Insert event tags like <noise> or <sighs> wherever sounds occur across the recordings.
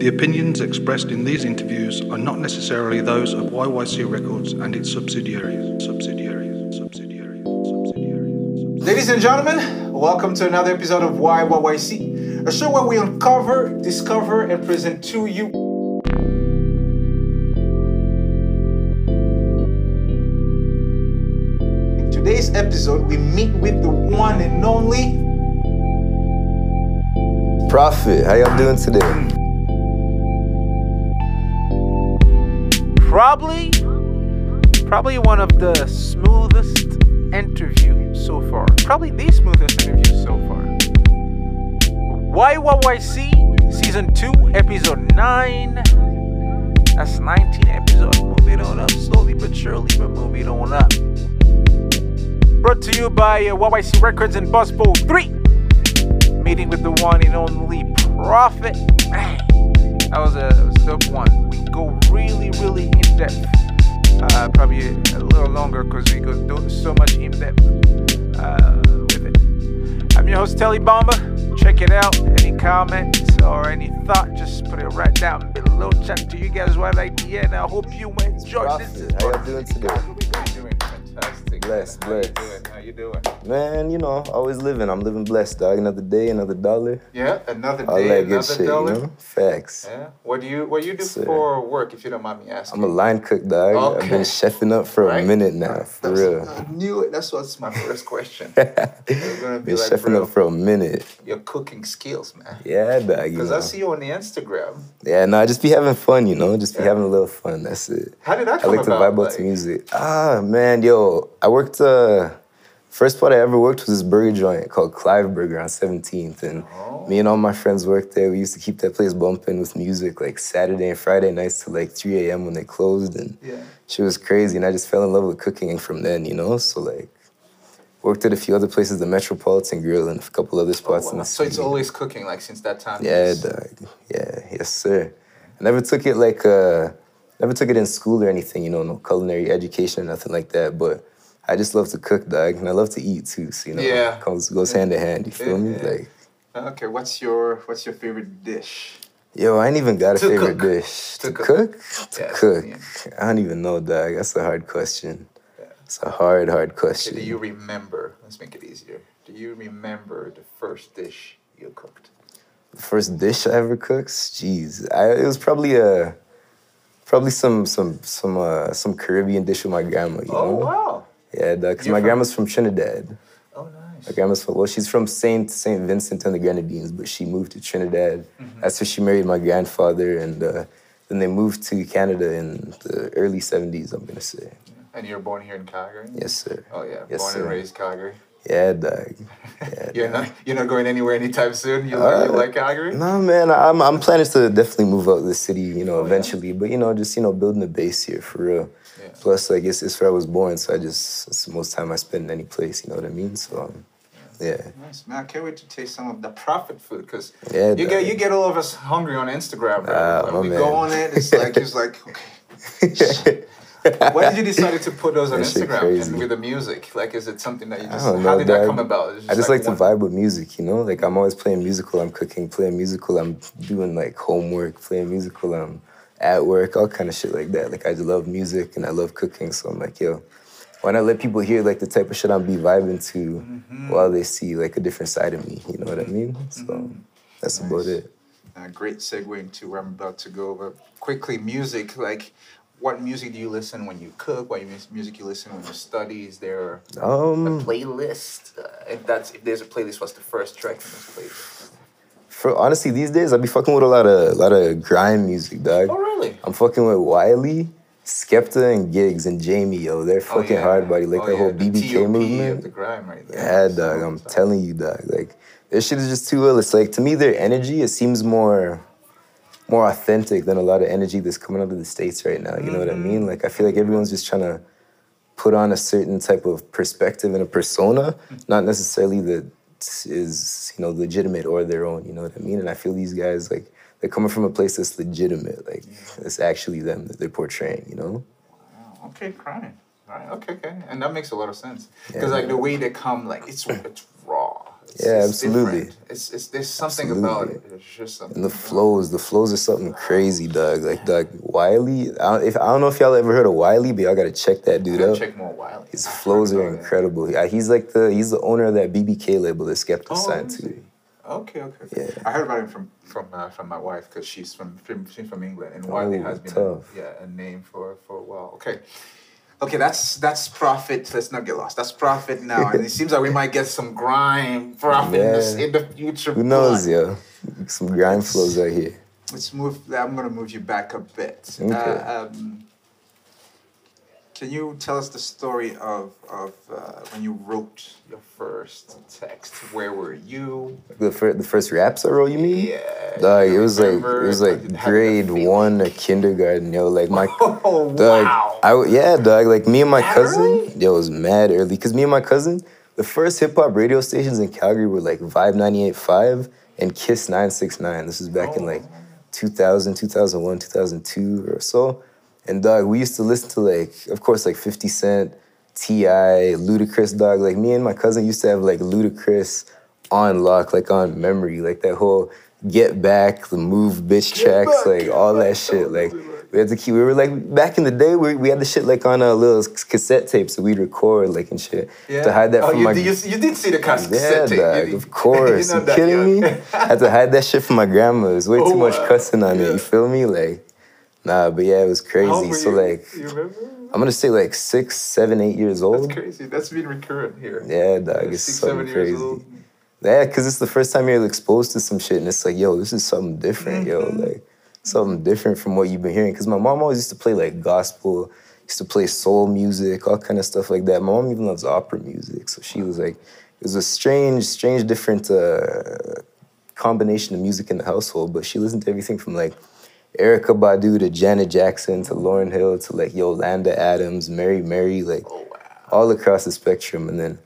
The opinions expressed in these interviews are not necessarily those of YYC Records and its subsidiaries. Subsidiaries. Subsidiaries. Subsidiaries. Ladies and gentlemen, welcome to another episode of YYYC, a show where we uncover, discover, and present to you In today's episode, we meet with the one and only Prophet, how y'all doing today? Probably probably one of the smoothest interviews so far. Probably the smoothest interview so far. YYYC season 2 episode 9. That's 19 episodes. Moving on up slowly but surely, but moving on up. Brought to you by uh, YYC Records and Buzzbow 3. Meeting with the one and only Prophet. That was a, that was a dope one. We go really, really in depth. Uh, probably a, little longer because we go do so much in depth uh, with it. I'm your host Telly Bomber. Check it out. Any comments or any thought, just put it right down below. Chat to you guys right idea, and I hope you enjoy this. Prophet, how y'all doing today? Fantastic. Blessed, How you doing? How you doing? Man, you know, always living. I'm living blessed, dog. Another day, another dollar. Yeah, another All day, that another good shit, dollar. you know? Facts. Yeah. What do you What do you do Sir. for work, if you don't mind me asking? I'm a line cook, dog. Okay. I've been chefing up for Right. a minute now, for That's- real. I knew it. That's what's my first question. <laughs> Gonna be been like, chefing bro, up for a minute. your cooking skills, man. Yeah, dog. Because. I see you on the Instagram. Yeah, no, I just be having fun, you know? Just be Yeah. having a little fun. That's it. How did that I come like to about? vibe out Like, to music. Ah, man, yo, I worked. Uh, first spot I ever worked was this burger joint called Clive Burger on 17th, and Oh. me and all my friends worked there. We used to keep that place bumping with music like Saturday and Friday nights till like 3 a.m. when they closed, and Yeah. shit was crazy. And I just fell in love with cooking from then, you know. So like, worked at a few other places, the Metropolitan Grill, and a couple other spots Oh, in wow. the So it's always cooking, like since that time. Yeah, dog. Yeah, yes, sir. I never took it like uh never took it in school or anything, you know, no culinary education or nothing like that. But I just love to cook, dog, and I love to eat too. So you know, Yeah. it comes goes hand in hand. You feel me? Like, Okay, what's your What's your favorite dish? yo, I ain't even got a To favorite cook. dish To to, cook. cook. To Yeah, cook. I don't even know, dog. That's a hard question. Yeah. It's a hard, hard Okay, question. do you remember? Let's make it easier. Do you remember the first dish you cooked? The first dish I ever cooked, jeez, I, it was probably a probably some some some uh some Caribbean dish with my grandma. You Oh know? wow! Yeah, because my from- grandma's from Trinidad. Oh nice. My grandma's from, well, she's from Saint Saint Vincent and the Grenadines, but she moved to Trinidad. Mm-hmm. That's where she married my grandfather, and uh, then they moved to Canada in the early '70s. I'm gonna say, And you're born here in Calgary. yes, sir. Oh yeah, Yes, born and raised Calgary. Yeah, dog. Yeah, <laughs> You're not You're not going anywhere anytime soon. You, Uh, you like Calgary? No, man, I'm I'm planning to definitely move out of the city, you know, Oh, yeah? eventually. But you know, just you know, building a base here for real. Plus, I guess it's where I was born, so I just it's the most time I spend in any place. You know what I mean? So, um, yeah, Nice man, I can't wait to taste some of the Prophet food because Yeah, you get you get all of us hungry on Instagram, bro. Ah, when my we man. go on it, it's like it's like <laughs> okay. When did you decide to put those on That Instagram and with the music? Like, is it something that you I just? don't How did that dog. come about? It's I just like to vibe with music, you know. Like I'm always playing musical. I'm cooking, playing musical. I'm doing like homework, playing musical. I'm at work, all kind of shit like that. Like I just love music and I love cooking. So I'm like, yo, why not let people hear like the type of shit I'm be vibing to Mm-hmm. while they see like a different side of me. You know what I mean? So that's about it. A great segue into where I'm about to go. But quickly, music. Like, what music do you listen when you cook? What mus- music you listen when you study? Is there a Um, playlist? Uh, if that's if there's a playlist, what's the first track from this playlist? For honestly, these days I be fucking with a lot of lot of grime music, dog. Oh, really? I'm fucking with Wiley, Skepta, and Giggs and JME, yo. They're Oh, fucking yeah. hard body, like Oh, the yeah, whole the BBK TOP movement. of the grime right there. Yeah, dog. I'm telling you, dog. Like this shit is just too ill. It's like to me, their energy it seems more, more authentic than a lot of energy that's coming out of the states right now. You know what I Mm-hmm. mean? Like I feel like everyone's just trying to put on a certain type of perspective and a persona, Mm-hmm. not necessarily that is you know legitimate or their own. You know what I mean? And I feel these guys like they're coming from a place that's legitimate. Like it's actually them that they're portraying. You know? Oh, Okay, crying. Right. Okay, okay, and that makes a lot of sense Yeah, because like the way they come, like it's it's. It's, Yeah, it's absolutely. different. It's, it's there's something about it. Absolutely. There's just something. And the flows, the flows are something crazy, Doug. Like Doug Wiley. I don't, if I don't know if y'all ever heard of Wiley, but y'all gotta check that dude out. check more Wiley. His flows are incredible. Yeah, he's like the he's the owner of that BBK label that Skepta Oh, signed to. Okay, okay. okay. Yeah. I heard about him from from uh, from my wife because she's from, from she's from England and Wiley Oh, has been a, yeah a name for for a while. Okay. Okay, that's that's Prophet. Let's not get lost. That's Prophet now, and it seems like we <laughs> might get some grime Prophet in, this, Yeah. in the future. Who knows, but yo? Some grind flows out here. Let's move. I'm gonna move you back a bit. Okay. Uh, um, can you tell us the story of of uh, when you wrote your first text? Where were you? The first, the first raps I wrote, you mean? Yeah. Dog, it was like it was like did- how did that grade one or kindergarten, yo. Like my <laughs> Oh Dog, wow! I yeah, dog. Like me and my That cousin, early? yo, it was mad early. Cause me and my cousin, the first hip hop radio stations in Calgary were like Vibe 98.5 and Kiss 969. This was back in like 2000, 2001, 2002 or so. And dog, we used to listen to like, of course, like 50 Cent, T.I., Ludacris, dog. Like me and my cousin used to have like Ludacris on lock, like on memory, like that whole Get Back, the Move Bitch tracks, like all that shit. Like we had to keep. We were like back in the day. We, we had the shit like on a little cassette tapes that we'd record like and shit yeah. to hide that oh, from you, my. did- you, you did see the cas- yeah, cassette tape. dog, you- of <laughs> course. You that kidding me? I <laughs> had to hide that shit from my grandma. It was way Oh, too much cussing on it. You feel me? Like, nah, but yeah, it was crazy. So you? like, you? I'm gonna say like six, seven, eight years That's old. crazy. That's been recurrent here. Yeah, dog, Yeah, it's six, seven crazy. Yeah, because it's the first time you're exposed to some shit, and it's like, yo, this is something different, yo, Mm-hmm. like something different from what you've been hearing. Because my mom always used to play like gospel, used to play soul music, all kind of stuff like that. My mom even loves opera music, so she was like, it was a strange, strange, different uh, combination of music in the household. But she listened to everything from like Erykah Badu to Janet Jackson to Lauryn Hill to like Yolanda Adams, Mary Mary, like Oh wow. all across the spectrum. And then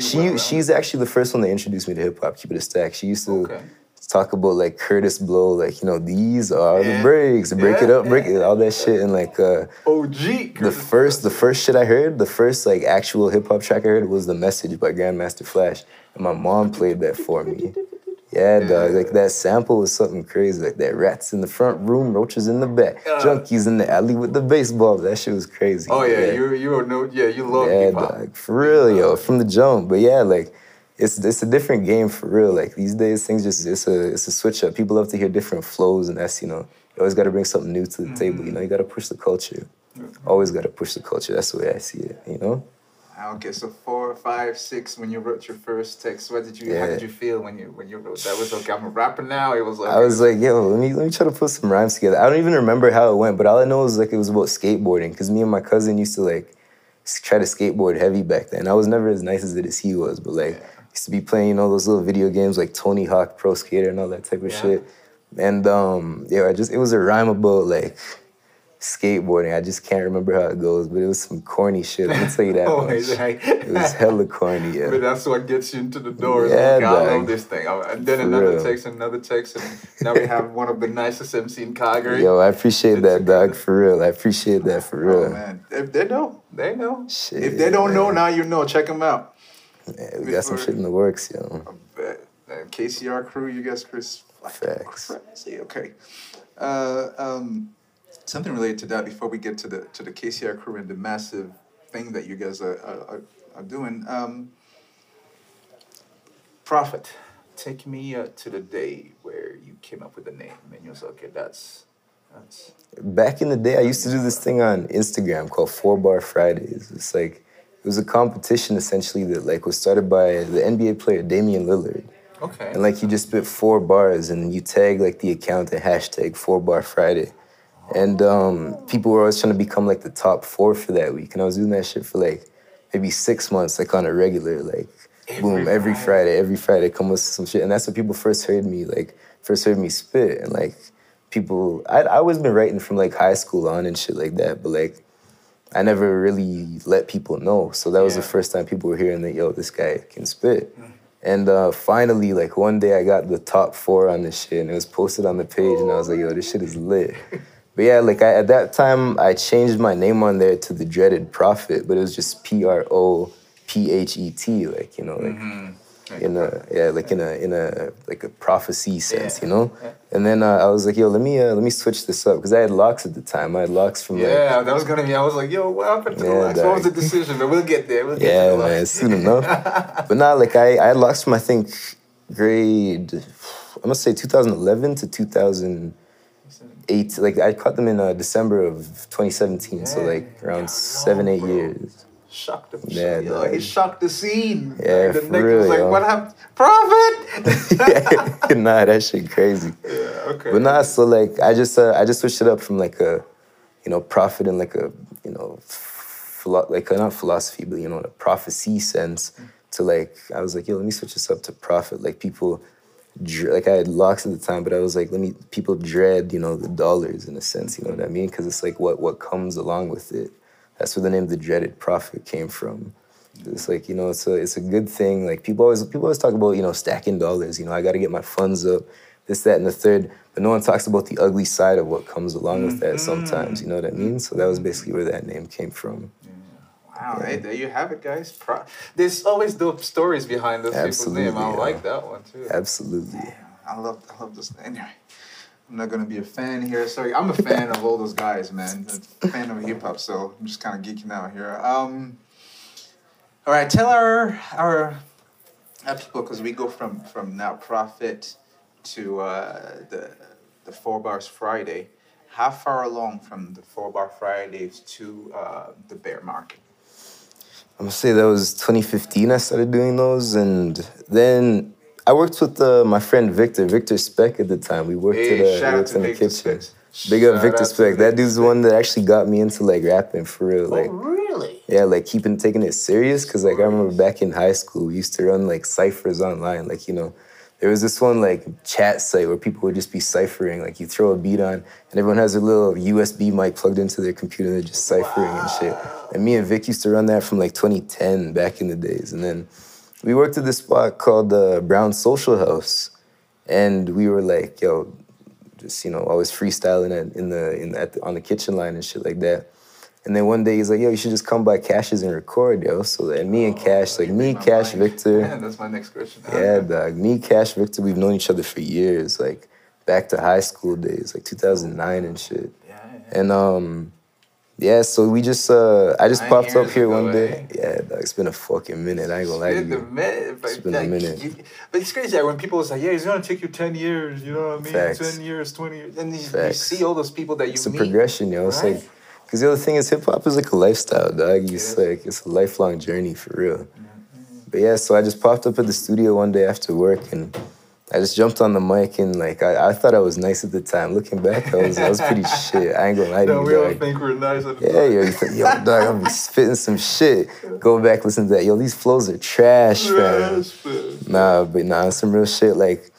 she she's actually the first one that introduced me to hip hop. Keep it a stack. She used to Okay. talk about like Kurtis Blow, like you know these are Yeah. the breaks, break it up, break it, all that shit. And like uh, OG. the Kurtis first the first shit I heard, the first like actual hip hop track I heard was the Message by Grandmaster Flash, and my mom played that for me. <laughs> Yeah, dog. Like that sample was something crazy. Like that rats in the front room, roaches in the back, Yeah. junkies in the alley with the baseball. That shit was crazy. Oh yeah, you you were no yeah you love Yeah, hip hop. dog. For real, yo, from the jump. But yeah, like it's it's a different game for real. Like these days, things just it's a it's a switch up. People love to hear different flows, and that's you know you always got to bring something new to the table. You mm-hmm. know, you got to push the culture. Always got to push the culture. That's the way I see it. You know. Okay, so four, five, six. When you wrote your first text, what did you? How did you feel when you when you wrote that? Was okay. I'm a rapper now. It was like I was like, yo, let me let me try to put some rhymes together. I don't even remember how it went, but all I know is like it was about skateboarding because me and my cousin used to like try to skateboard heavy back then. I was never as nice as it as he was, but like used to be playing you know those little video games like Tony Hawk Pro Skater and all that type of Yeah. shit. And um, yeah, I just it was a rhyme about like skateboarding. I just can't remember how it goes, but it was some corny shit. Let me tell you that <laughs> Oh, much. like- It was hella corny, <laughs> yeah. But that's what gets you into the door. Yeah, okay, I love this thing. Oh, And then another real. text, another text, and now we have one of the nicest MC in Calgary. Yo, I appreciate It's that, dog, for real. I appreciate that for real. Oh man, if they know, they know. Shit, if they don't know, now you know. Check them out. Yeah, we got some shit in the works, yo. KCR crew, you guys, Chris. Facts. Crazy. Okay. Uh, um, something related to that before we get to the to the KCR crew and the massive thing that you guys are are, are, doing. Um, Prophet, take me uh, to the day where you came up with the name and you was okay, that's that's Back in the day, I used to do this thing on Instagram called Four Bar Fridays. It's like it was a competition essentially that like was started by the NBA player Damian Lillard. okay. And like you just spit four bars and you tag like the account and hashtag Four Bar Friday. And um, people were always trying to become like the top four for that week. And I was doing that shit for like maybe six months, like on a regular, like boom, Every every Friday. Friday, every Friday, come with some shit. And that's when people first heard me, like first heard me spit. And like people, I'd I always been writing from like high school on and shit like that, but like I never really let people know. So that was the first time people were hearing that, yo, this guy can spit. And uh, finally, like one day I got the top four on this shit and it was posted on the page and I was like, yo, this shit is lit. <laughs> But yeah, like I, at that time, I changed my name on there to the dreaded prophet, but it was just P R O P H E T, like, you know, like in a yeah, like in a in a like a prophecy sense, Yeah. you know. Yeah. And then uh, I was like, yo, let me uh, let me switch this up because I had locks at the time. I had locks from like Yeah, that was gonna be. I was like, yo, what happened to the Yeah, locks? What was the decision? But we'll get there. We'll get Yeah, the man, soon enough. <laughs> but not like I, I had locks from I think grade, I'm gonna say 2011 to 2008. Like I caught them in uh, December of 2017, so like around yeah, seven, eight bro. years. Shocked him. Yeah, yo, he shocked the scene. Yeah, Like, the for real, was like, yo. what happened? Prophet. <laughs> nah, that shit crazy. <laughs> yeah, okay. But nah, so like I just uh, I just switched it up from like a, you know, prophet and like a you know, philo- like uh, not philosophy, but you know, in a prophecy sense to like I was like, yo, let me switch this up to prophet. Like people, like I had locks at the time, but I was like, let me people dread you know the dollars in a sense, you know what I mean? Because it's like what what comes along with it. That's where the name the dreaded prophet came from. It's like you know, it's a it's a good thing. Like people always people always talk about you know stacking dollars. You know, I got to get my funds up, this, that, and the third. But no one talks about the ugly side of what comes along with that mm-hmm. sometimes. You know what I mean? So that was basically where that name came from. Wow, hey, there you have it, guys. Pro- There's always dope stories behind those people's name. I Absolutely, like that one too. Absolutely. I love, I love this. Anyway, I'm not gonna be a fan here. Sorry, I'm a fan of all those guys, man. A fan of hip hop, so I'm just kind of geeking out here. Um, all right, tell our our, our people because we go from from now Prophet to uh, the the four bars Friday. How far along from the four bar Fridays to uh, the bear market? I'm gonna say that was 2015. I started doing those, and then I worked with uh, my friend Victor, Victor Speck at the time. We worked Hey, at uh, shout worked in the kitchen. Speck. Big up Victor Speck. That dude's the one that actually got me into like rapping for real. Like, really? yeah, like keeping taking it serious. Cause like I remember back in high school, we used to run like ciphers online. Like you know, there was this one like chat site where people would just be ciphering. Like you throw a beat on, and everyone has a little USB mic plugged into their computer. and They're just ciphering and shit. And me and Vic used to run that from like 2010 back in the days. And then we worked at this spot called the Brown Social House, and we were like, yo, just you know, always freestyling at, in the in at the, on the kitchen line and shit like that. And then one day he's like, yo, you should just come by Cash's and record, yo. So and me and Cash, like me, Cash. Victor. Man, that's my next question. Yeah, dog. Me, Cash, Victor, we've known each other for years, like back to high school days, like 2009 and shit. Yeah, yeah. And um, yeah, so we just uh, I just Nine popped up here ago, one day. eh? Yeah, dog, it's been a fucking minute. I ain't gonna lie to It's been a you. minute, but, It's been a minute. you- but it's crazy like, when people say, "Yeah, it's gonna take you ten years," you know what I mean? Facts. Ten years, twenty years, and you, you see all those people that you It's a meet. progression, yo. It's right? like, cause the other thing is hip hop is like a lifestyle, dog. It's like it's a lifelong journey for real. But yeah, so I just popped up at the studio one day after work and I just jumped on the mic and like I, I thought I was nice at the time. Looking back, I was I was pretty <laughs> shit. I ain't gonna lie to No, you. we all think we're nice. At the Yeah, time. Yeah, yo, you think, yo, <laughs> dog, I'm be spitting some shit. Go back, listen to that. Yo, these flows are trash. Yes, man. Nah, but nah, some real shit. Like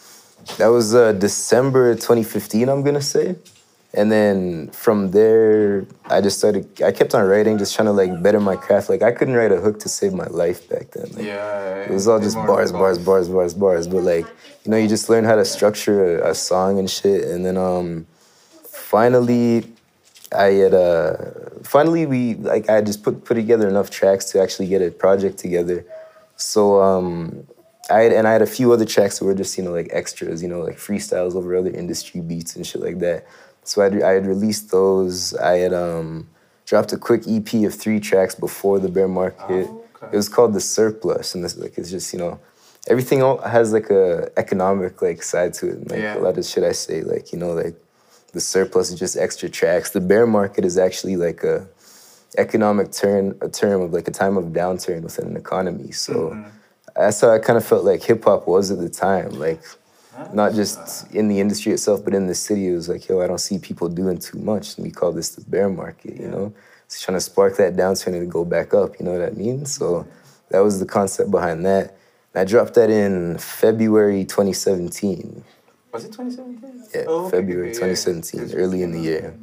that was uh, December 2015, I'm gonna say. And then from there, I just started. I kept on writing, just trying to like better my craft. Like I couldn't write a hook to save my life back then. Like, Yeah, it was all just bars, bars, bars, bars, bars. But like, you know, you just learn how to structure a, a song and shit. And then um, finally, I had uh, finally we like I just put put together enough tracks to actually get a project together. So um, I had, and I had a few other tracks that were just you know like extras, you know, like freestyles over other industry beats and shit like that. So I had, I had released those. I had um, dropped a quick EP of three tracks before the bear market. Oh, okay. It was called the surplus, and this like it's just you know everything all has like a economic like side to it. and, Like Yeah. a lot of shit I say, like you know like the surplus is just extra tracks. The bear market is actually like a economic turn, a term of like a time of downturn within an economy. So Mm-hmm. that's how I kind of felt like hip hop was at the time. Like not just in the industry itself, but in the city. It was like, yo, I don't see people doing too much. And we call this the bear market, you know? It's trying to spark that downturn and go back up, you know what I mean? So that was the concept behind that. And I dropped that in February 2017. Was it 2017? Yeah, Oh, okay, February okay, yeah. 2017, 'Cause- early in the year.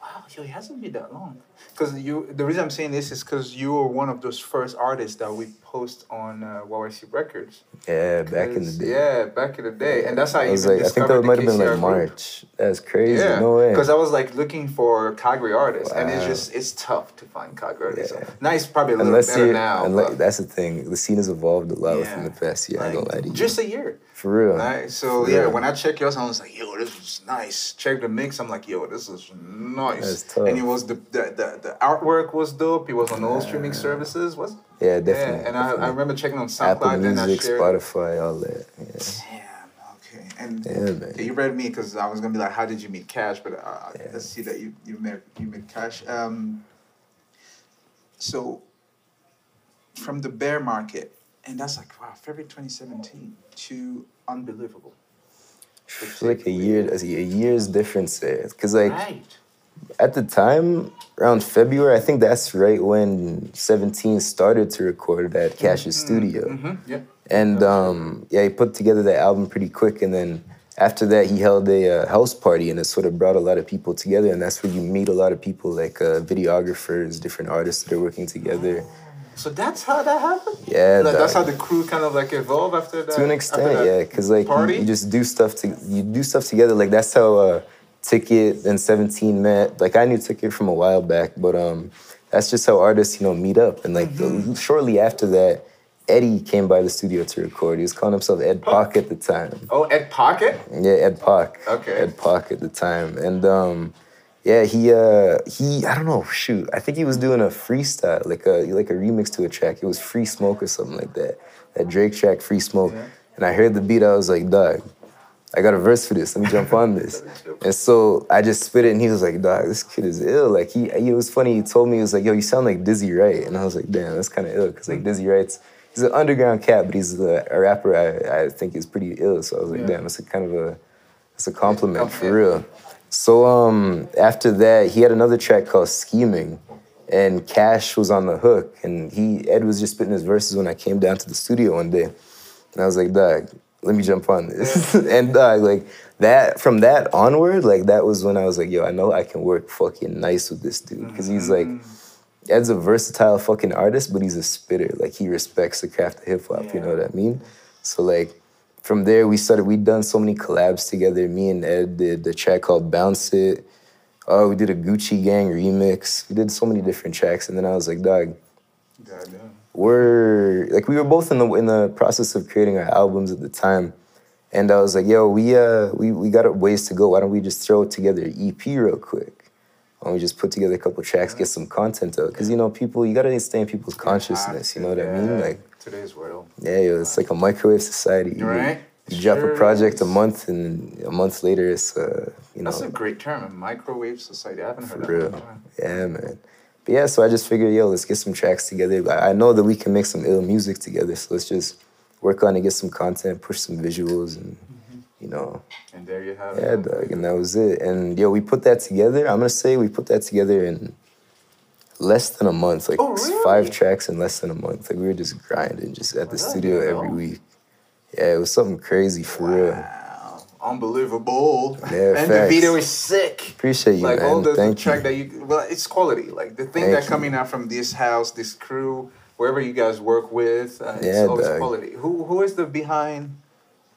Wow, yo, it hasn't been that long. Because you, the reason I'm saying this is because you were one of those first artists that we post on uh, YYC Records. Yeah, back in the day. Yeah, back in the day, and that's how I, I was like, I think that might have been like. March. That's crazy. Yeah, No way. Because I was like looking for Calgary artists, and it's just it's tough to find Calgary artists. Yeah. Now it's probably a little Unless better now. but- that's the thing. The scene has evolved a lot Yeah. within the past year. I like, gonna lie to you. just a year. for real. Right? So For yeah, real. when I checked yours, I was like, yo, this is nice. Check the mix. I'm like, yo, this is nice. That's tough. And it was the, the the the artwork was dope. It was on all streaming services. Was it? Yeah, definitely. Yeah, and I, I remember checking on SoundCloud. I Music, shared. Spotify, all that. Yeah. Damn. Okay. And Yeah, man. you read me because I was gonna be like, how did you meet Cash? But uh, Yeah. let's see that you you met you met Cash. Um. So. From the bear market, and that's like wow, February 2017 to unbelievable. It's like a year, a year's difference there. Cause like right. At the time, around February, I think that's right when 17 started to record at Cash's studio. Mm-hmm. Yeah. And um, yeah, he put together that album pretty quick. And then after that, he held a uh, house party, and it sort of brought a lot of people together. And that's where you meet a lot of people, like uh, videographers, different artists that are working together. So that's how that happened. Yeah, Like, that's how the crew kind of like evolved after that. to an extent, yeah, because like you, you just do stuff to you do stuff together. Like that's how uh, Ticket and Seventeen met. Like I knew Ticket from a while back, but um, that's just how artists you know meet up. And like Mm-hmm. shortly after that, Eddie came by the studio to record. He was calling himself Ed Pock at the time. Oh, Ed Pocket. Yeah, Ed Pock. Okay. Ed Pock at the time, and um, yeah, he uh, he I don't know, shoot, I think he was doing a freestyle, like a like a remix to a track. It was Free Smoke or something like that. That Drake track, Free Smoke. Yeah. And I heard the beat, I was like, dog, I got a verse for this. Let me jump on this. <laughs> And so I just spit it, and he was like, dog, this kid is ill. Like he, he was funny. He told me he was like, yo, you sound like Dizzy Wright, and I was like, damn, that's kind of ill, cause like Dizzy Wright's. He's an underground cat, but he's a, a rapper I, I think is pretty ill. So I was like, Yeah. damn, it's a kind of a it's a compliment for real. So um after that, he had another track called Scheming, and Cash was on the hook, and he Ed was just spitting his verses when I came down to the studio one day, and I was like, Dog, let me jump on this, <laughs> and dog, like that from that onward, like that was when I was like, Yo, I know I can work fucking nice with this dude, because he's like. Mm-hmm. Ed's a versatile fucking artist, but he's a spitter. Like he respects the craft of hip hop. You know what I mean? So like, from there we started. We done so many collabs together. Me and Ed did the track called "Bounce It." Oh, we did a Gucci Gang remix. We did so many different tracks, and then I was like, "Dog, Goddamn. We're like we were both in the in the process of creating our albums at the time." And I was like, "Yo, we uh we we got a ways to go. Why don't we just throw together an EP real quick?" Why don't we just put together a couple tracks, get some content out? Because you know, people, you gotta stay in people's consciousness. You know what I mean? Like, today's world. yeah, yo, it's like a microwave society. You- Right. You, drop Sure a project a month, and a month later, it's uh, you know, That's a great term, a microwave society. I haven't heard for that. real. Yeah, man. But yeah, so I just figured, yo, let's get some tracks together. I know that we can make some ill music together, so let's just work on it, get some content, push some visuals, and Mm-hmm. you know, And there you have yeah, it. Yeah, dog, and that was it. And yo, we put that together. I'm gonna say we put that together in less than a month, like Oh, really? five tracks in less than a month. Like we were just grinding, just at the Well, studio every week. Yeah, it was something crazy for real. Unbelievable. Yeah, and the video is sick. Appreciate you, like man. all the, the track you. that you well, it's quality. Like the thing Thank that you. coming out from this house, this crew, wherever you guys work with, uh, it's always dog. quality. Who who is the behind?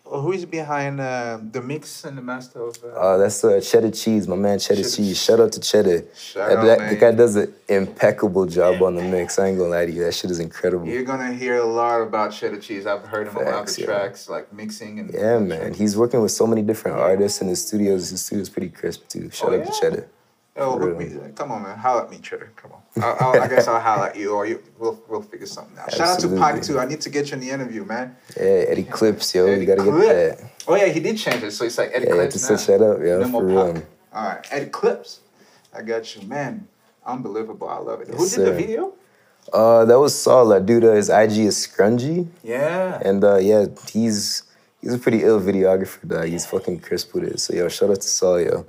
Who is behind uh, the mix and the master of? Uh, Uh, that's uh, Cheddar Cheese, my man Cheddar Cheddar Cheese. Shout out to Cheddar. Shout that, out, that- man. the guy does an impeccable job on the mix. I ain't gonna lie to you, that shit is incredible. You're gonna hear a lot about Cheddar Cheese. I've heard him on Facts, other yeah. tracks, like mixing and. Yeah, man. He's working with so many different artists in his studios. His studio's pretty crisp too. Shout Oh, out to? Cheddar. Oh, me. Come on, man. Holla at me, Cheddar. Come on. I'll, I'll, I guess I'll holla at you, or you, we'll we'll figure something out. Shout out to Pac Absolutely. too. I need to get you in the interview, man. Yeah, Eddie Clips, yo. Eddie you gotta Clip. get that. Oh yeah, he did change it, so it's like Eddie Yeah, Clips just now. to shut up, yo. No more for real. Pac. All right, Eddie Clips. I got you, man. Unbelievable. I love it. Who Yes, did the video? Uh, that was Saul. That dude, uh, his IG is Scrungy. Yeah. And uh, yeah, he's he's a pretty ill videographer, dog. He's fucking crisp with it. So yo, shout out to Saul, yo.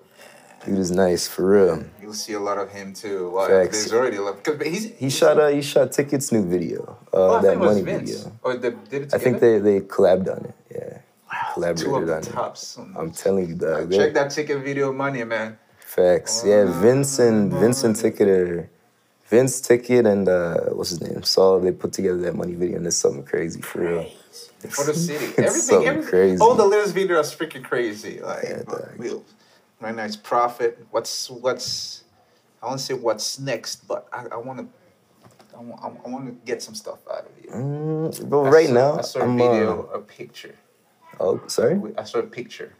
Dude is nice for real. You'll see a lot of him too. Like, Facts. there's already a lot because he's He shot uh, he shot Ticket's new video. Uh, Oh, that it money Vince. video. Or they did it together. I think they they collabed on it. Yeah, Two collaborated of the on it. tops. I'm telling you, dog. Check that ticket video money, man. Facts. Yeah, Vince and Vince and Ticket are Vince Ticket and uh, what's his name? Saul, they put together that money video and it's something crazy for real. For the <laughs> city. Everything, everything. crazy. All the latest videos are freaking crazy. Like, Yeah, dog. real- right now it's Prophet. What's what's I won't say what's next, but I, I want to I want, I want to get some stuff out of you. Mm, but I right saw- now, I saw a I'm, video, uh, a picture. oh, sorry? I saw a picture.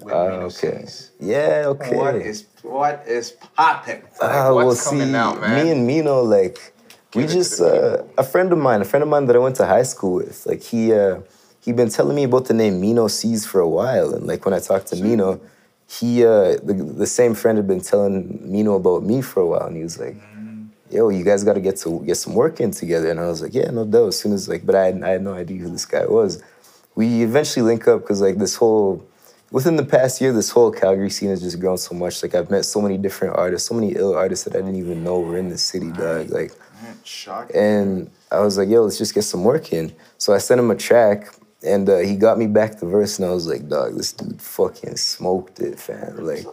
With Ah, okay. Yeah, okay. What is what is popping? Like, Ah, what's well, see, coming out, man? me and Mino, like, we Give to just, uh, a friend of mine, a friend of mine that I went to high school with, like, he, uh, he been telling me about the name Mino Seas for a while. And, like, when I talked to Mino, he, uh, the, the same friend had been telling Mino about me for a while. And he was like, yo, you guys got to get to get some work in together. And I was like, yeah, no doubt. As soon as, like, but I had, I had no idea who this guy was. We eventually link up because, like, this whole, within the past year, this whole Calgary scene has just grown so much. Like I've met so many different artists, so many ill artists that I didn't even know were in the city, dog. Like, Man, and I was like, yo, let's just get some work in. So I sent him a track, and uh, he got me back the verse, and I was like, dog, this dude fucking smoked it, fam. Like,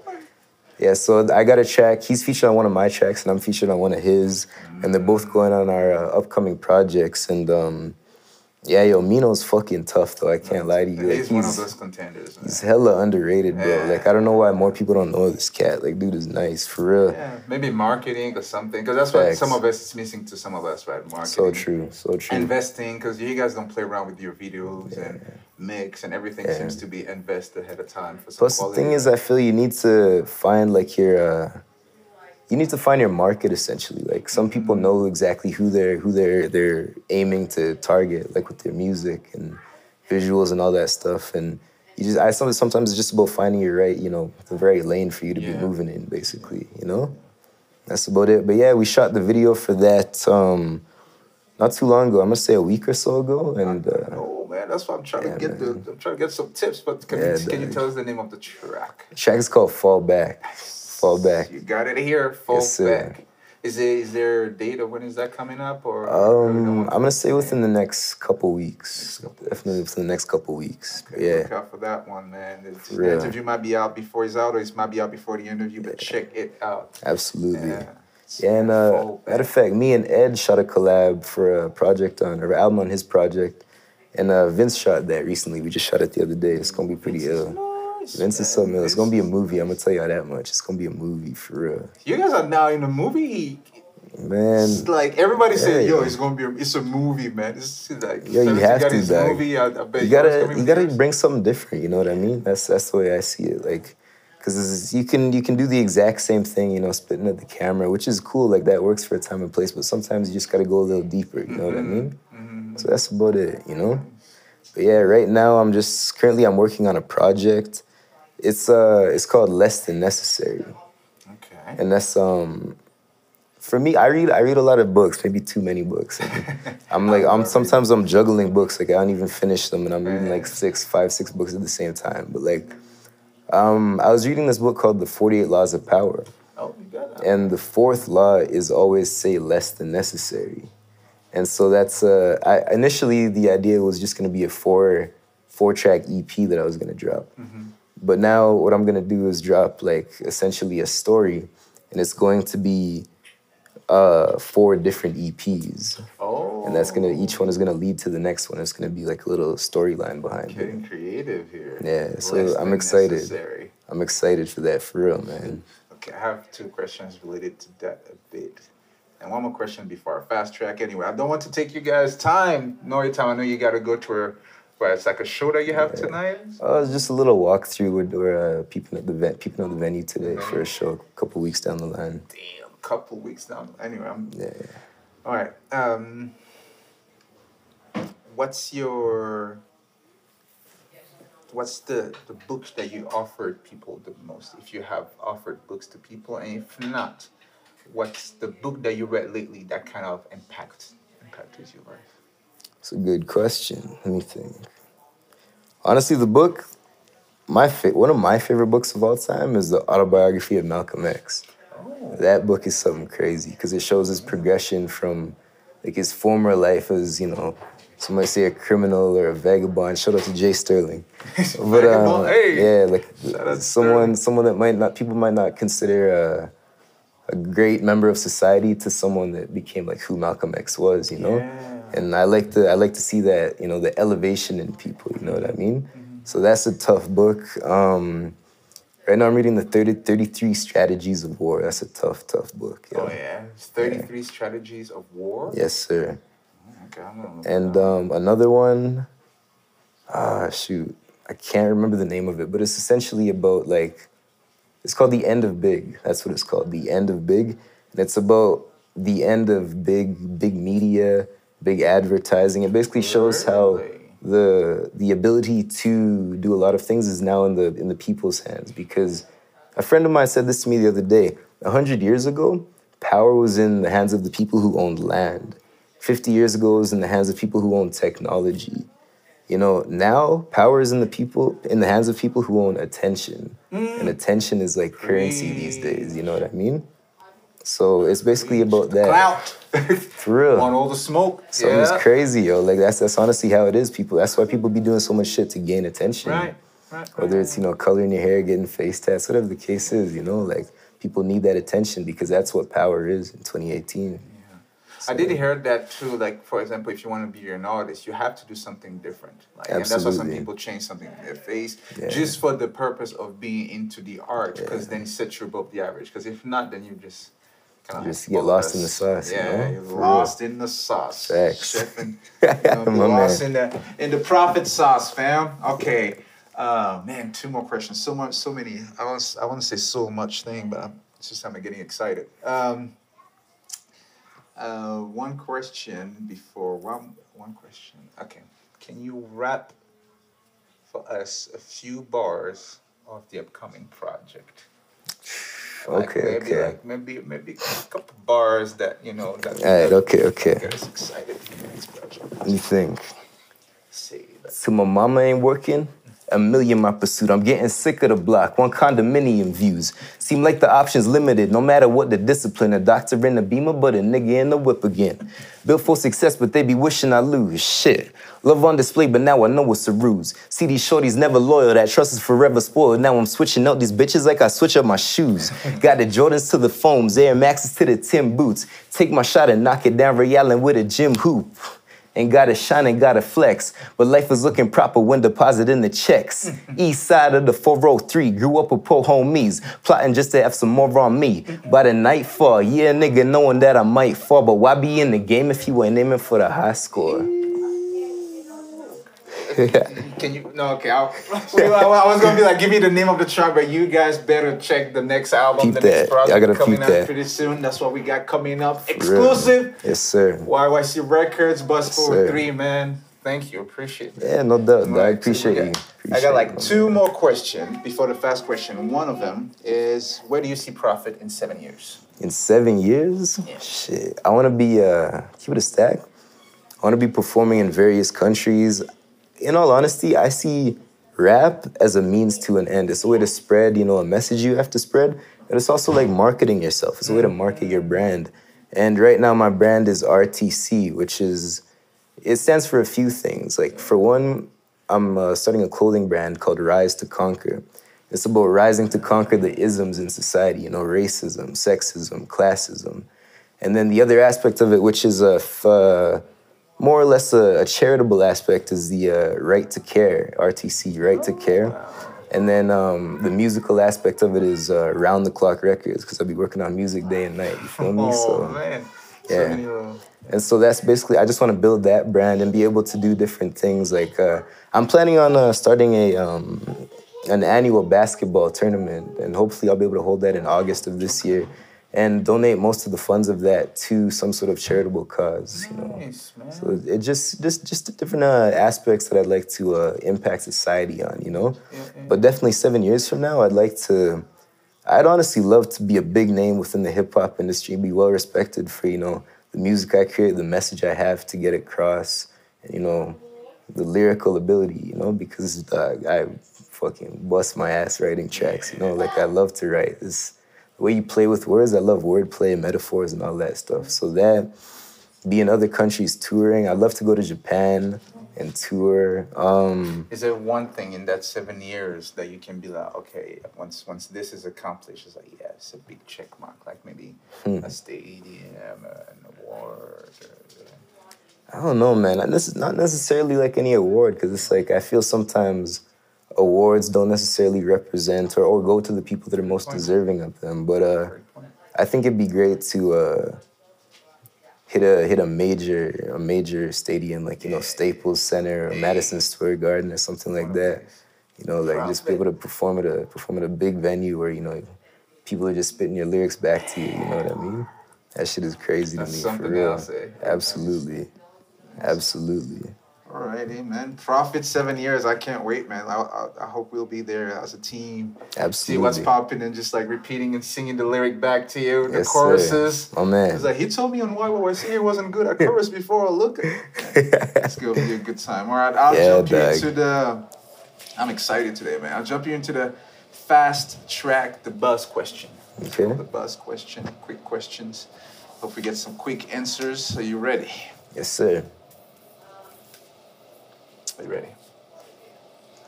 yeah. So I got a track. He's featured on one of my tracks, and I'm featured on one of his, and they're both going on our uh, upcoming projects. And um, yeah, yo, Mino's fucking tough though. I can't lie to you. Like, He's one of those contenders. Man. He's hella underrated, bro. Yeah. Like I don't know why more people don't know this cat. Like dude is nice for real. Yeah, maybe marketing or something. Because that's what some of us is missing to some of us, right? Marketing. So true, so true. Investing, because you guys don't play around with your videos and mix and everything Yeah. seems to be invested ahead of time for some Plus the thing is, I feel you need to find like your, uh, you need to find your market essentially. Like some people Mm-hmm. know exactly who they're who they're they're aiming to target, like with their music and visuals and all that stuff. And you just, I sometimes it's just about finding your right, you know, the right lane for you to be moving in, basically. You know, that's about it. But yeah, we shot the video for that. Um, not too long ago. I'm gonna say a week or so ago, and uh, Oh man, that's why I'm trying Yeah, to get man. the. I'm trying to get some tips, but can Yeah, you can you tell us the name of the track? the track is called "Fall Back." Fall Back. You got it here. Fall Yes, back. Is there is there a date of when is that coming up or? Um, I'm gonna say within the next couple weeks. couple Definitely within the next couple weeks. Okay, Look out for that one, man. The, interview might be out before it's out, or it might be out before the interview. But check it out. absolutely. Yeah. Yeah, and uh, matter of fact, me and Ed shot a collab for a project on or album on his project, and uh, Vince shot that recently. We just shot it the other day. It's gonna be pretty ill. Vince is something else. It's gonna be a movie. I'm gonna tell y'all that much. It's gonna be a movie for real, You guys are now in a movie. man. It's like everybody said, "Yo, yeah. it's gonna be. A, it's a movie, man." It's like Yo, you have to, dog. Movie, I, I you gotta you gotta bring something different you know what i mean that's that's the way i see it like because you can you can do the exact same thing you know spitting at the camera which is cool like that works for a time and place but sometimes you just gotta go a little deeper you know what i mm-hmm. mean mm-hmm. so that's about it you know but yeah right now i'm just currently i'm working on a project it's uh it's called less than necessary. Okay. and that's um for me i read i read a lot of books maybe too many books. <laughs> I'm like i'm sometimes i'm juggling books like i don't even finish them and i'm reading like six five six books at the same time. But like um i was reading this book called the 48 laws of power. Oh, you got that. and the fourth law is always say less than necessary. And so that's uh I, initially the idea was just going to be a four four track ep that i was going to drop but now what i'm going to do is drop like essentially a story and it's going to be uh four different eps Oh. and that's gonna each one is gonna lead to the next one it's gonna be like a little storyline behind it Getting creative here. Yeah, so I'm excited. necessary. i'm excited for that for real man Okay, I have two questions related to that a bit. And one more question before I fast track. Anyway, I don't want to take you guys' time. No your time. I know you got to go to a, well, it's like a show that you have tonight. Oh, it's just a little walkthrough. We're, we're uh, peeping at the ven- peeping at the venue today for a show a couple weeks down the line. Damn, couple weeks down. Anyway, I'm Yeah. all right. Um, what's your what's the the books that you offered people the most? If you have offered books to people, and if not, what's the book that you read lately that kind of impact impacted your life? It's a good question. Let me think. Honestly, the book, my fa- one of my favorite books of all time is the autobiography of Malcolm X. That book is something crazy because it shows his progression from like his former life as you know, some might say a criminal or a vagabond. Shout out to Jay Sterling. <laughs> But um, hey! yeah, like someone someone that might not people might not consider uh, a great member of society to someone that became like who Malcolm X was, you know. Yeah. And I like to I like to see that you know the elevation in people. You know what I mean? So that's a tough book. Um, right now I'm reading the 30, 33 Strategies of War. That's a tough, tough book. Oh yeah, it's 33 strategies of war. Yes, sir. Okay, gonna look And um, another one, ah, shoot, I can't remember the name of it, but it's essentially about like, it's called The End of Big. That's what it's called, The End of Big. And it's about the end of big, big media, big advertising. It basically shows how the the ability to do a lot of things is now in the in the people's hands. Because a friend of mine said this to me the other day. A hundred years ago, power was in the hands of the people who owned land. 50 years ago it was in the hands of people who own technology. You know, now power is in the people in the hands of people who own attention. And attention is like currency these days, you know what I mean? So it's basically about that. Clout. <laughs> For real. Want all the smoke. Something's yeah. crazy, yo. Like that's that's honestly how it is, people. That's why people be doing so much shit to gain attention. Right. Right. Whether it's, you know, coloring your hair, getting face tats, whatever the case is, you know, like people need that attention because that's what power is in 2018. I did hear that too. Like for example, if you want to be an artist, you have to do something different. Like, and that's why some people change something in their face Yeah. just for the purpose of being into the art, because then it sets you above the average. Because if not, then you just kind You just get lost in the sauce, you Yeah, know? you're For real. lost in the sauce. Facts. And, <laughs> you know, lost man. in the in the Prophet sauce, fam. Okay. Uh, man, two more questions. So much, so many. I want, I want to say so much thing, but I'm, it's just I'm getting excited. Um, uh, one question before one one question. Okay, can you rap for us a few bars of the upcoming project? Like Okay, maybe okay. like maybe maybe a couple bars that you know that All right, okay, okay. get us excited for the next project. Let me think. That. So my mama ain't working. A million my pursuit. I'm getting sick of the block. One condominium views. Seem like the options limited, no matter what the discipline. A doctor in the beamer, but a nigga in the whip again. Built for success, but they be wishing I lose. Shit. Love on display, but now I know it's a ruse. See these shorties never loyal. That trust is forever spoiled. Now I'm switching out these bitches like I switch up my shoes. <laughs> Got the Jordans to the foams, Air Maxes to the Tim boots. Take my shot and knock it down Ray Allen with a gym hoop and gotta shine and gotta flex. But life is looking proper when depositing the checks. <laughs> East side of the 403, grew up with poor homies, plotting just to have some more on me. By the nightfall, yeah, nigga, knowing that I might fall, but why be in the game if you ain't aiming for the high score? <laughs> Can you? No, okay. I'll, <laughs> I was gonna be like, give me the name of the track, but you guys better check the next album, Peep the that. project gotta coming out that. pretty soon. That's what we got coming up, exclusive. Yes, sir. YYC Records, Bus Yes, sir. Three, man. Thank you, appreciate it. Yeah, no doubt. dog. I appreciate you. got- I got like two more questions before the fast question. One of them is, where do you see Prophet in seven years? In seven years? Yeah. Shit. I wanna be, uh, keep it a stack. I wanna be performing in various countries. In all honesty, I see rap as a means to an end. It's a way to spread, you know, a message you have to spread. And it's also like marketing yourself. It's a way to market your brand. And right now my brand is RTC, which is it stands for a few things. Like for one, I'm uh, starting a clothing brand called Rise to Conquer. It's about rising to conquer the isms in society, you know, racism, sexism, classism. And then the other aspect of it, which is a f- uh, more or less a, a charitable aspect, is the uh, right to care, RTC, right to care. And then um, the musical aspect of it is uh, round the clock records, because I'll be working on music day and night. You feel me? Oh man, yeah. little- And so that's basically, I just want to build that brand and be able to do different things. Like, uh, I'm planning on uh, starting a um, an annual basketball tournament, and hopefully I'll be able to hold that in August of this year, and donate most of the funds of that to some sort of charitable cause. You know, Nice, man. so it just just just the different uh, aspects that I'd like to uh, impact society on. You know, but definitely seven years from now, I'd like to. I'd honestly love to be a big name within the hip hop industry, be well respected for you know the music I create, the message I have to get across, and you know the lyrical ability. You know because dog, I fucking bust my ass writing tracks. You know, like I love to write. It's the way you play with words. I love wordplay, metaphors, and all that stuff. So that be in other countries touring. I'd love to go to Japan and tour. Um, Is there one thing in that seven years that you can be like, okay, once once this is accomplished, it's like, yeah, it's a big check mark, like maybe Hmm. a stadium, an award. Or, I don't know, man. Not, necess- not necessarily like any award, because it's like I feel sometimes awards don't necessarily represent or, or go to the people that are most deserving of them. But uh, I think it'd be great to uh, hit a hit a major a major stadium like you know Staples Center or Madison Square Garden or something like that. You know, like just be able to perform at a perform at a big venue where you know people are just spitting your lyrics back to you. You know what I mean? That shit is crazy That's to me something for real. Absolutely, absolutely. All right, man. Prophet seven years. I can't wait, man. I, I, I hope we'll be there as a team. Absolutely. See what's popping and just like repeating and singing the lyric back to you, the Yes, sir. choruses. My man. It's like he told me on why I was here wasn't good at chorus before I look. <laughs> It's gonna be a good time. All right, I'll Yeah, jump you into the. I'm excited today, man. I'll jump you into the fast track, the buzz question. Okay. The buzz question, quick questions. Hope we get some quick answers. Are you ready? Yes, sir. Are you ready?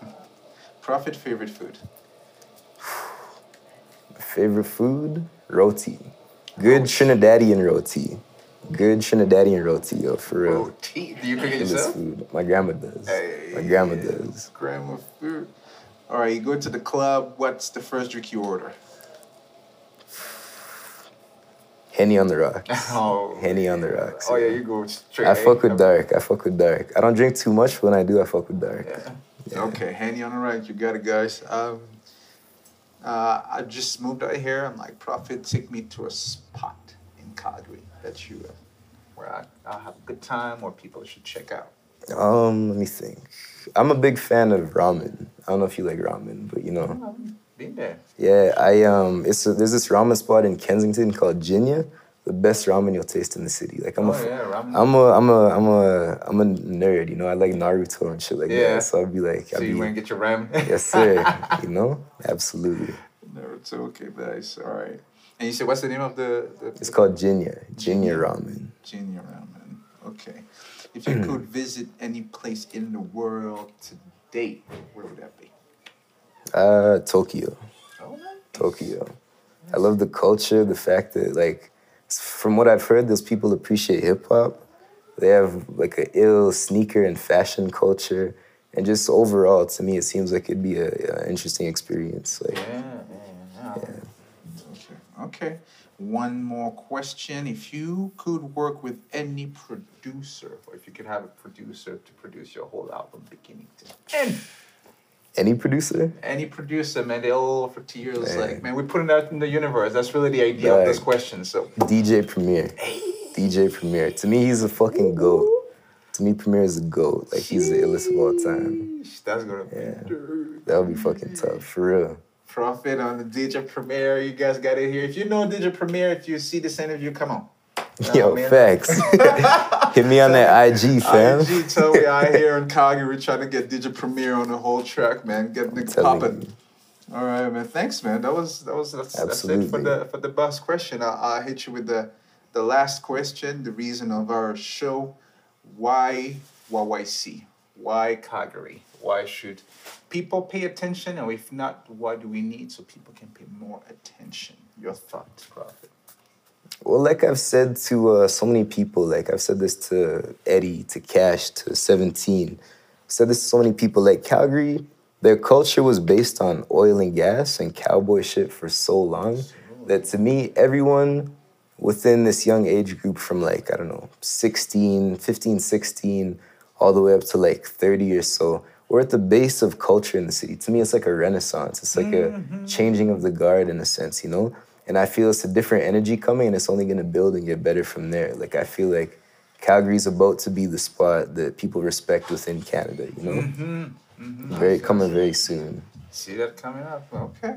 <laughs> Prophet favorite food. <sighs> Favorite food? Roti. Good Trinidadian roti. Good Trinidadian roti, yo, for real. Roti. Do you cook it yourself? food. My grandma does. Hey, My grandma does. Grandma food. All right, you go to the club. What's the first drink you order? Henny on the rocks. <laughs> Oh, Henny on the rocks. Oh yeah, you go straight. I fuck with dark. I fuck with dark. I don't drink too much, but when I do, I fuck with dark. Yeah. Okay, Henny on the right. You got it, guys. Um, uh, I just moved out here. I'm like, Prophet, take me to a spot in Calgary that you, uh, where I, I'll have a good time, or people should check out. Um, let me think. I'm a big fan of ramen. I don't know if you like ramen, but you know. Been there. Yeah, I um, it's a, there's this ramen spot in Kensington called Jinya. The best ramen you'll taste in the city. Like I'm Oh a, yeah, ramen. I'm a, I'm a, I'm a, I'm a nerd. You know, I like Naruto and shit like Yeah. that. So I'd be like, so I'd you be, went and get your ramen. <laughs> yes sir. <laughs> you know, absolutely. Naruto. Okay, nice. All right. And you said, what's the name of the? the It's called Jinya. Jinya ramen. Junior ramen. Okay. If you could <clears throat> visit any place in the world today, where would that be? Uh, Tokyo. Oh, Tokyo. I love the culture, the fact that like, from what I've heard, those people appreciate hip hop. They have like a ill sneaker and fashion culture, and just overall, to me, it seems like it'd be a, a interesting experience. Like, Yeah, yeah, yeah. Okay. Okay. One more question. If you could work with any producer, or if you could have a producer to produce your whole album beginning to end, any producer, any producer, man, they all offer to you. It's Man. like, man, we're putting out in the universe. That's really the idea of this question. So, DJ Premier, DJ Premier. To me, he's a fucking goat. To me, Premier is a goat. Like he's the illest of all time. That's gonna be Yeah. dirty. That would be fucking tough, for real. Prophet on the DJ Premier. You guys got it here. If you know DJ Premier, if you see this interview, come on. Nah, Yo, man. facts. <laughs> Hit me on that IG, fam. IG tell me out here in <laughs> Calgary, trying to get DJ Premier on the whole track, man. Get niggas telling popping. All right, man. Thanks, man. That was that was that's, that's it for the for the bus question. I'll, I'll hit you with the the last question. The reason of our show. Why YYC? Why Calgary? Why should people pay attention? And if not, what do we need so people can pay more attention? Your thoughts, Prophet. Well, like I've said to uh, so many people, like I've said this to Eddie, to Cash, to 17, I've said this to so many people, like Calgary, their culture was based on oil and gas and cowboy shit for so long that to me, everyone within this young age group from like, I don't know, 16, 15, 16, all the way up to like 30 or so, we're at the base of culture in the city. To me, it's like a renaissance. It's like a changing of the guard in a sense, you know? And I feel it's a different energy coming and it's only gonna build and get better from there. Like I feel like Calgary's about to be the spot that people respect within Canada, you know? Mm-hmm, mm-hmm. Very coming very soon. See that coming up. Okay.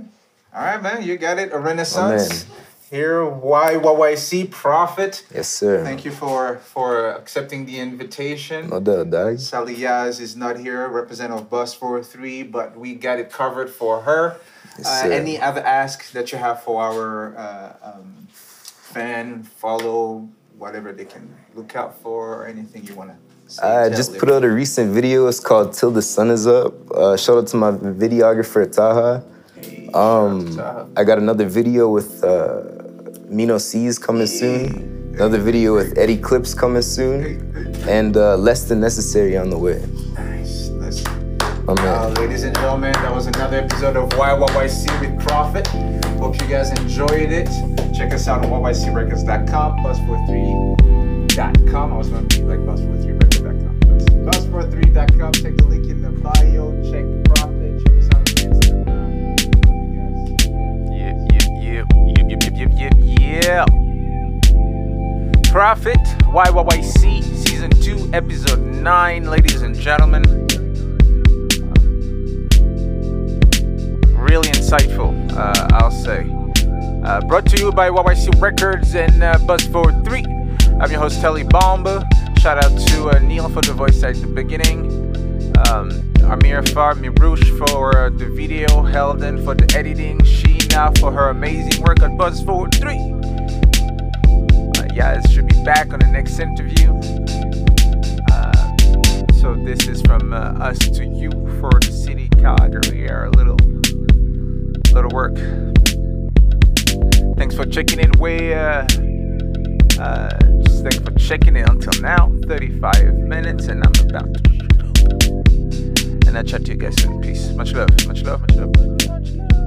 All right, man. You got it. A renaissance. Here, YYYC Prophet. Yes, sir. Thank you for for accepting the invitation. No doubt, dog. Sally Yaz is not here, representative of Bus 403, but we got it covered for her. Yes, uh, any other asks that you have for our uh, um, fan, follow, whatever they can look out for, or anything you want to I just put out a recent video. It's called "Till the Sun Is Up." Uh, shout out to my videographer Taha. Um, I got another video with uh, Mino C's coming soon. Another video with Eddie Clips coming soon, and uh, Less Than Necessary on the way. Nice. nice. My man. Uh, ladies and gentlemen, that was another episode of YYYC with Prophet. Hope you guys enjoyed it. Check us out on YYCRecords.com, bus43.com. I was going to be like bus43records.com. That's bus43.com. Check the link in the bio. Check Prophet. Check us out on Instagram. Love you guys. Yep, yep, yep, yep, yep, yep, yep. Prophet YYYC Season 2, Episode 9, ladies and gentlemen. Insightful, uh, I'll say. Uh, brought to you by YYC Records and uh, Buzz43. I'm your host, Telly Bomba. Shout out to uh, Neil for the voice at the beginning. Um, Amir Far Mirouche for uh, the video, Helden for the editing, Sheena for her amazing work on Buzz43. Uh, yeah, it should be back on the next interview. So this is from uh, us to you for the city Calgary. Our little little work. Thanks for checking it. Way, uh, uh, just thanks for checking it until now. 35 minutes, and I'm about to. And I'll chat to you guys soon. Peace. Much love. Much love. Much love. Much love.